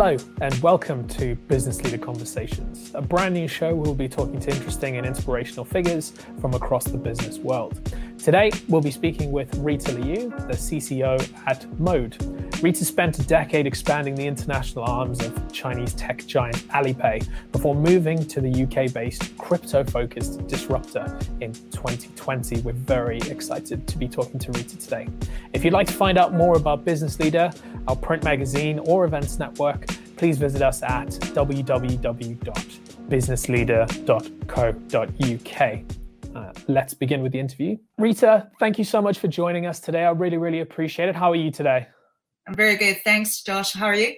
Hello, and welcome to Business Leader Conversations, a brand new show where we'll be talking to interesting and inspirational figures from across the business world. Today, we'll be speaking with Rita Liu, the CCO at Mode. Rita spent a decade expanding the international arms of Chinese tech giant Alipay before moving to the UK based crypto focused disruptor in 2020. We're very excited to be talking to Rita today. If you'd like to find out more about Business Leader, our print magazine, or events network, please visit us at www.businessleader.co.uk. Uh, let's begin with the interview. Rita, thank you so much for joining us today. I really, really appreciate it. How are you today? I'm very good. Thanks, Josh. How are you?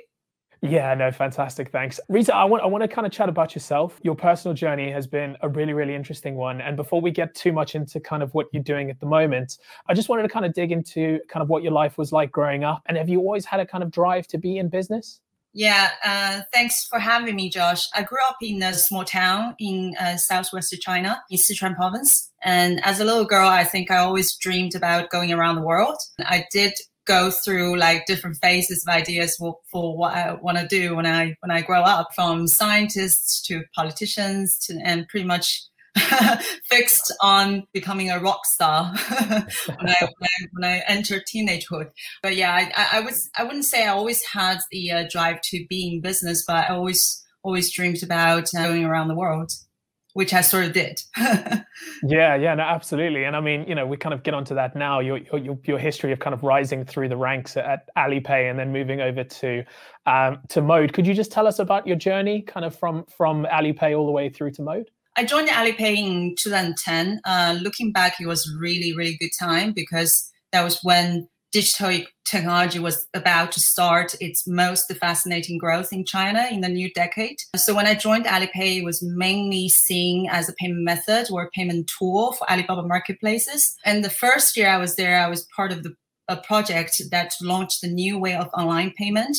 Yeah, no, fantastic. Thanks. Rita, I want I want to kind of chat about yourself. Your personal journey has been a really, really interesting one. And before we get too much into kind of what you're doing at the moment, I just wanted to kind of dig into kind of what your life was like growing up. And have you always had a kind of drive to be in business? Yeah, uh, thanks for having me, Josh. I grew up in a small town in uh, southwest China, in Sichuan province. And as a little girl, I think I always dreamed about going around the world. I did go through like different phases of ideas for, for what I want to do when I when I grow up, from scientists to politicians to and pretty much fixed on becoming a rock star when, I, when, I, when I entered teenagehood. But yeah, I, I was I wouldn't say I always had the uh, drive to be in business, but I always always dreamed about going around the world which I sort of did. yeah, yeah, no, absolutely. And I mean, you know, we kind of get onto that now. Your your your history of kind of rising through the ranks at Alipay and then moving over to um, to Mode. Could you just tell us about your journey, kind of from from Alipay all the way through to Mode? I joined Alipay in 2010. Uh, looking back, it was really really good time because that was when digital technology was about to start its most fascinating growth in China in the new decade. So when I joined Alipay, it was mainly seen as a payment method or payment tool for Alibaba marketplaces. And the first year I was there, I was part of the a project that launched the new way of online payment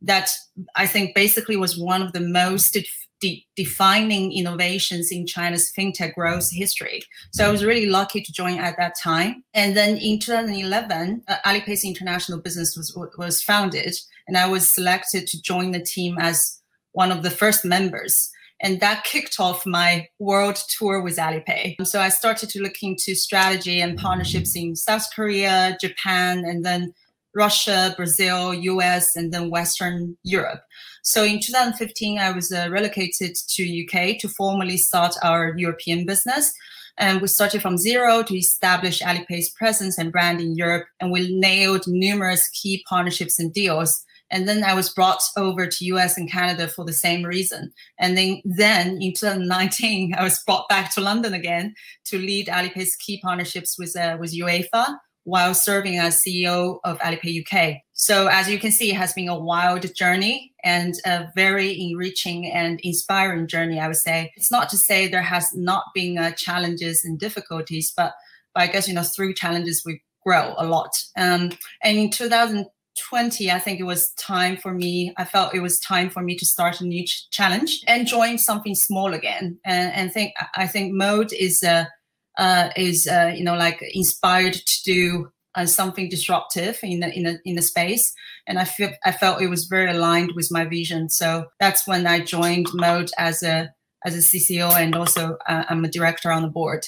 that I think basically was one of the most de- defining innovations in China's fintech growth history. So I was really lucky to join at that time. And then in 2011, uh, Alipay's international business was, was founded, and I was selected to join the team as one of the first members. And that kicked off my world tour with Alipay. So I started to look into strategy and partnerships in South Korea, Japan, and then Russia, Brazil, US, and then Western Europe. So in 2015, I was uh, relocated to UK to formally start our European business. And we started from zero to establish Alipay's presence and brand in Europe. And we nailed numerous key partnerships and deals. And then I was brought over to US and Canada for the same reason. And then, then in 2019, I was brought back to London again to lead Alipay's key partnerships with, uh, with UEFA, while serving as CEO of Alipay UK. So as you can see, it has been a wild journey and a very enriching and inspiring journey, I would say. It's not to say there has not been uh, challenges and difficulties, but, but I guess, you know, through challenges, we grow a lot. Um, and in 2020, I think it was time for me, I felt it was time for me to start a new ch- challenge and join something small again. And, and think, I think mode is a, uh, is uh, you know like inspired to do uh, something disruptive in the in the in the space, and I feel I felt it was very aligned with my vision. So that's when I joined Mode as a as a CCO, and also uh, I'm a director on the board.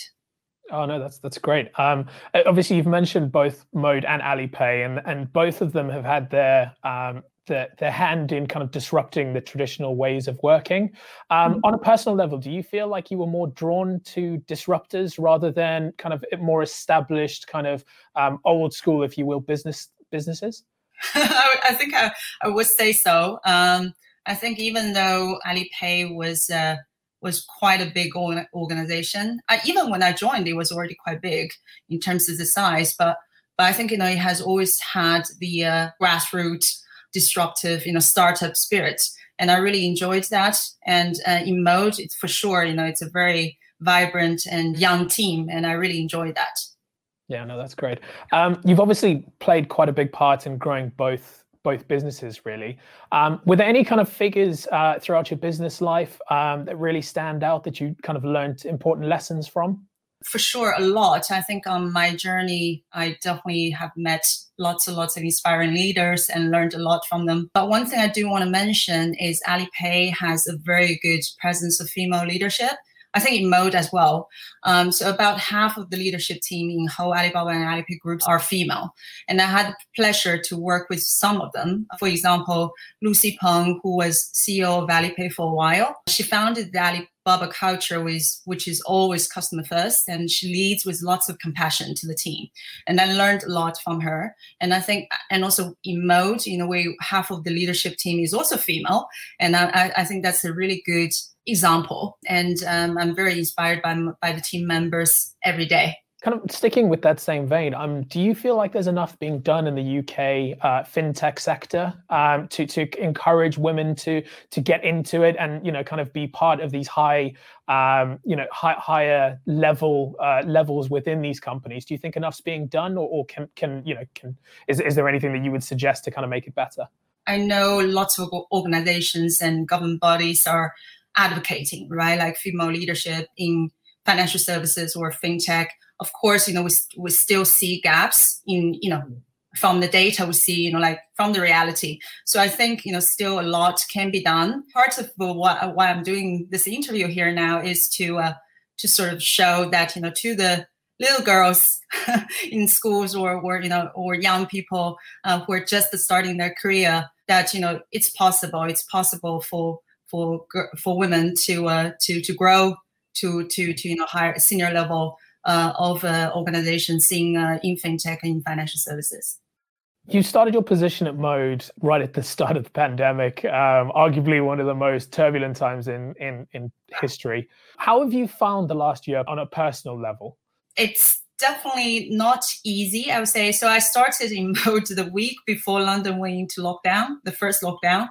Oh no, that's that's great. Um, obviously, you've mentioned both Mode and Alipay, and and both of them have had their um, their, their hand in kind of disrupting the traditional ways of working. Um, mm-hmm. On a personal level, do you feel like you were more drawn to disruptors rather than kind of more established, kind of um, old school, if you will, business businesses? I think I, I, would say so. Um, I think even though Alipay was uh, was quite a big organization, I, even when I joined, it was already quite big in terms of the size. But but I think you know it has always had the uh, grassroots disruptive, you know, startup spirit. And I really enjoyed that. And uh, in Mode, it's for sure, you know, it's a very vibrant and young team, and I really enjoyed that. Yeah, no, that's great. Um, you've obviously played quite a big part in growing both both businesses, really. Um, were there any kind of figures uh, throughout your business life um, that really stand out that you kind of learned important lessons from? For sure, a lot. I think on my journey, I definitely have met lots and lots of inspiring leaders and learned a lot from them. But one thing I do want to mention is Alipay has a very good presence of female leadership. I think in mode as well. Um, so about half of the leadership team in whole Alibaba and Alipay groups are female. And I had the pleasure to work with some of them. For example, Lucy Peng, who was CEO of Alipay for a while, she founded the Alibaba culture, with, which is always customer first. And she leads with lots of compassion to the team. And I learned a lot from her. And I think, and also in mode, in a way, half of the leadership team is also female. And I, I think that's a really good example. And um, I'm very inspired by, by the team members every day. Kind of sticking with that same vein, um, do you feel like there's enough being done in the UK uh, fintech sector um, to to encourage women to to get into it and you know kind of be part of these high um, you know high, higher level uh, levels within these companies? Do you think enough's being done, or, or can can you know can is is there anything that you would suggest to kind of make it better? I know lots of organizations and government bodies are advocating, right? Like female leadership in financial services or fintech. Of course, you know, we, we still see gaps in, you know, from the data we see, you know, like from the reality. So I think, you know, still a lot can be done. Part of what, why I'm doing this interview here now is to, uh, to sort of show that, you know, to the little girls in schools or, or you know or young people uh, who are just starting their career that you know it's possible it's possible for for for women to uh, to to grow to to to you know higher senior level uh, of uh, organizations in uh, in fintech and in financial services. You started your position at Mode right at the start of the pandemic, um, arguably one of the most turbulent times in in in history. How have you found the last year on a personal level? It's definitely not easy, I would say. So I started in mode the week before London went into lockdown, the first lockdown.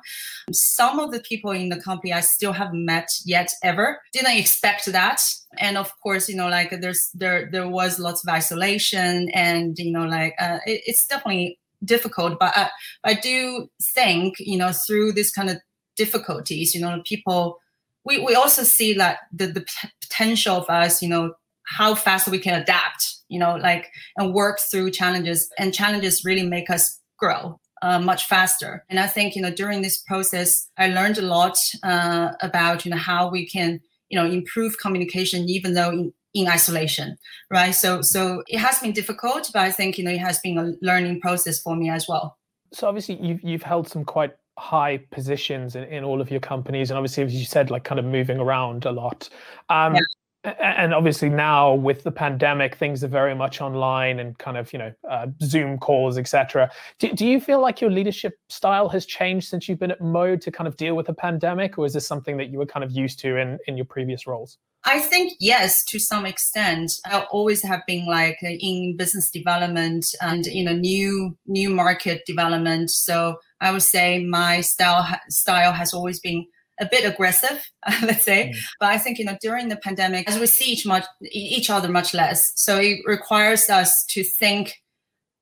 Some of the people in the company I still haven't met yet ever. Didn't expect that. And of course, you know, like there's there there was lots of isolation and you know, like uh, it, it's definitely difficult. But I, I do think, you know, through this kind of difficulties, you know, people we, we also see that the, the potential of us, you know, how fast we can adapt, you know, like and work through challenges. And challenges really make us grow uh, much faster. And I think you know during this process, I learned a lot uh, about you know how we can you know improve communication even though in, in isolation, right? So so it has been difficult, but I think you know it has been a learning process for me as well. So obviously you've you've held some quite high positions in, in all of your companies and obviously as you said like kind of moving around a lot um, yeah and obviously now with the pandemic things are very much online and kind of you know uh, zoom calls etc do, do you feel like your leadership style has changed since you've been at mode to kind of deal with the pandemic or is this something that you were kind of used to in in your previous roles I think yes, to some extent. I always have been like in business development and in a new new market development. So I would say my style style has always been a bit aggressive, let's say. Mm. But I think you know during the pandemic, as we see each much each other much less, so it requires us to think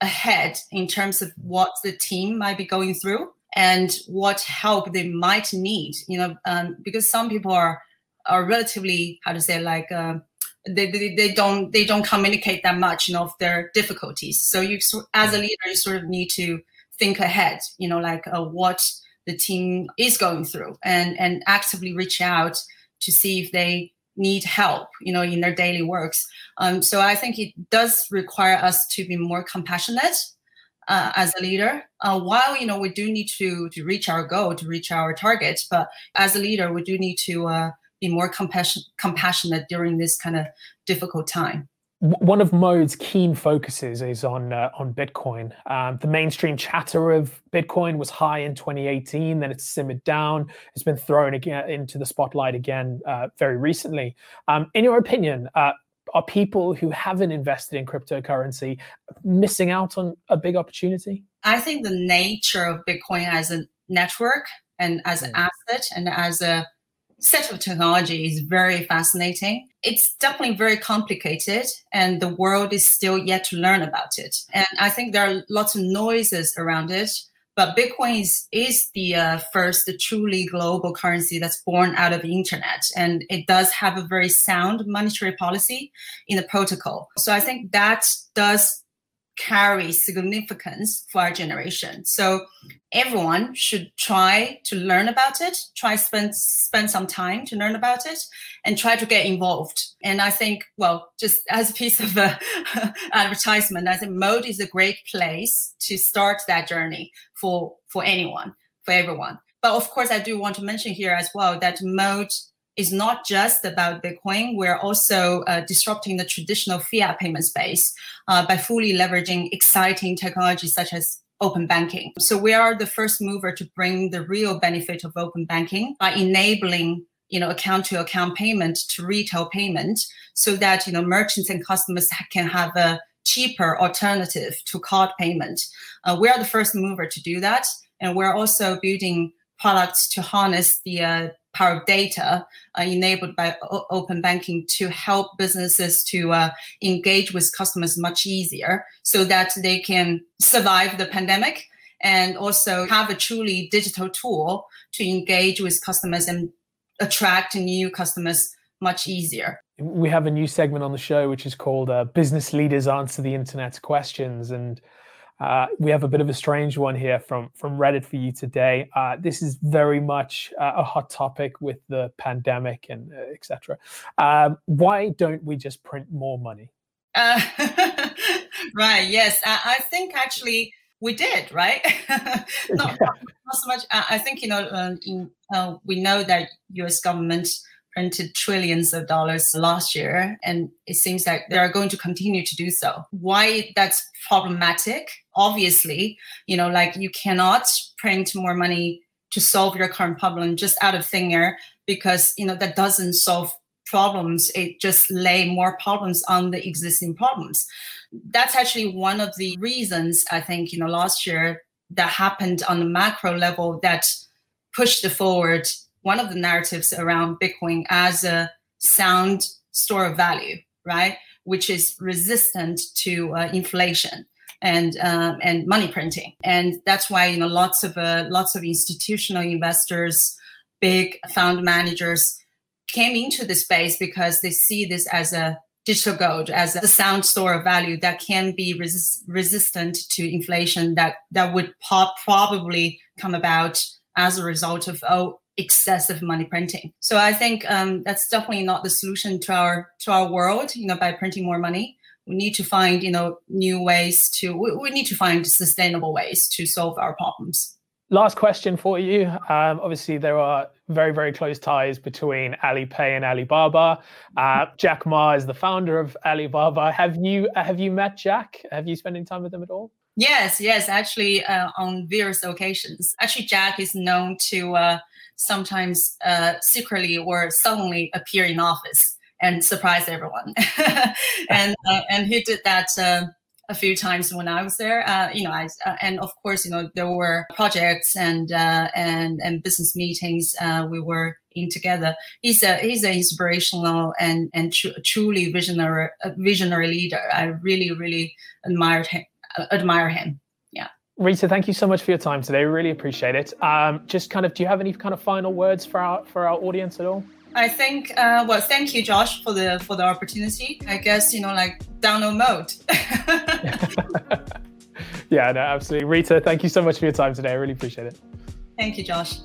ahead in terms of what the team might be going through and what help they might need. You know, um, because some people are are relatively how to say like. Uh, they, they, they don't they don't communicate that much you know of their difficulties so you as a leader you sort of need to think ahead you know like uh, what the team is going through and and actively reach out to see if they need help you know in their daily works. Um, so i think it does require us to be more compassionate uh, as a leader uh, while you know we do need to to reach our goal to reach our target. But as a leader we do need to uh, be more compassion, compassionate during this kind of difficult time one of Mode's keen focuses is on uh, on Bitcoin. Um, the mainstream chatter of Bitcoin was high in 2018, then it's simmered down. It's been thrown again into the spotlight again uh, very recently. Um, in your opinion, uh, are people who haven't invested in cryptocurrency missing out on a big opportunity? I think the nature of Bitcoin as a network and as an asset and as a set of technology is very fascinating. It's definitely very complicated, and the world is still yet to learn about it. And I think there are lots of noises around it, But Bitcoin is, is the uh, first truly global currency that's born out of the internet. And it does have a very sound monetary policy in the protocol. So I think that does carry significance for our generation. So everyone should try to learn about it, try spend spend some time to learn about it, and try to get involved. And I think, well, just as a piece of uh, advertisement, I think Mode is a great place to start that journey for for anyone, for everyone. But of course, I do want to mention here as well that Mode is not just about Bitcoin. We're also uh, disrupting the traditional fiat payment space uh, by fully leveraging exciting technologies such as open banking. So we are the first mover to bring the real benefit of open banking by enabling you know account to account payment to retail payment so that you know merchants and customers can have a cheaper alternative to card payment. Uh, we are the first mover to do that, and we're also building products to harness the uh, power of data uh, enabled by o- open banking to help businesses to uh, engage with customers much easier so that they can survive the pandemic and also have a truly digital tool to engage with customers and attract new customers much easier. We have a new segment on the show which is called uh, Business Leaders Answer the Internet's Questions. And uh, we have a bit of a strange one here from from Reddit for you today. Uh, this is very much uh, a hot topic with the pandemic and uh, etc. Um, why don't we just print more money? Uh, right. Yes, I, I, think actually we did. Right. not, yeah. not, so much. I, I think you know. Uh, in, we know that U.S. government printed trillions of dollars last year, and it seems like they are going to continue to do so. Why that's problematic? Obviously, you know, like you cannot print more money to solve your current problem just out of thin air because you know that doesn't solve problems. It just lay more problems on the existing problems. That's actually one of the reasons I think you know last year that happened on the macro level that pushed the forward one of the narratives around Bitcoin as a sound store of value, right? Which is resistant to uh, inflation and um, and money printing, and that's why you know lots of uh, lots of institutional investors, big fund managers came into the space because they see this as a digital gold as a sound store of value that can be resist- resistant to inflation that that would probably come about as a result of oh excessive money printing. So I think um, that's definitely not the solution to our to our world. You know, by printing more money, we need to find you know new ways to. We, we need to find sustainable ways to solve our problems. Last question for you. Um, obviously, there are very, very close ties between Alipay and Alibaba. Uh, Jack Ma is the founder of Alibaba. Have you have you met Jack? Have you spent any time with him at all? Yes, yes, actually, uh, on various occasions. Actually, Jack is known to uh, sometimes uh, secretly or suddenly appear in office and surprise everyone. and uh, and he did that uh, a few times when I was there. Uh, you know, I, uh, and of course, you know, there were projects and uh, and and business meetings we were in together. He's a he's an inspirational and and tr- truly visionary visionary leader. I really really admired him. Admire him. Yeah. Rita, thank you so much for your time today. We really appreciate it. Um, just kind of, do you have any kind of final words for our for our audience at all? I think, uh, well, thank you, Josh, for the for the opportunity. I guess you know, like download mode. yeah, no, absolutely. Rita, thank you so much for your time today. I really appreciate it. Thank you, Josh.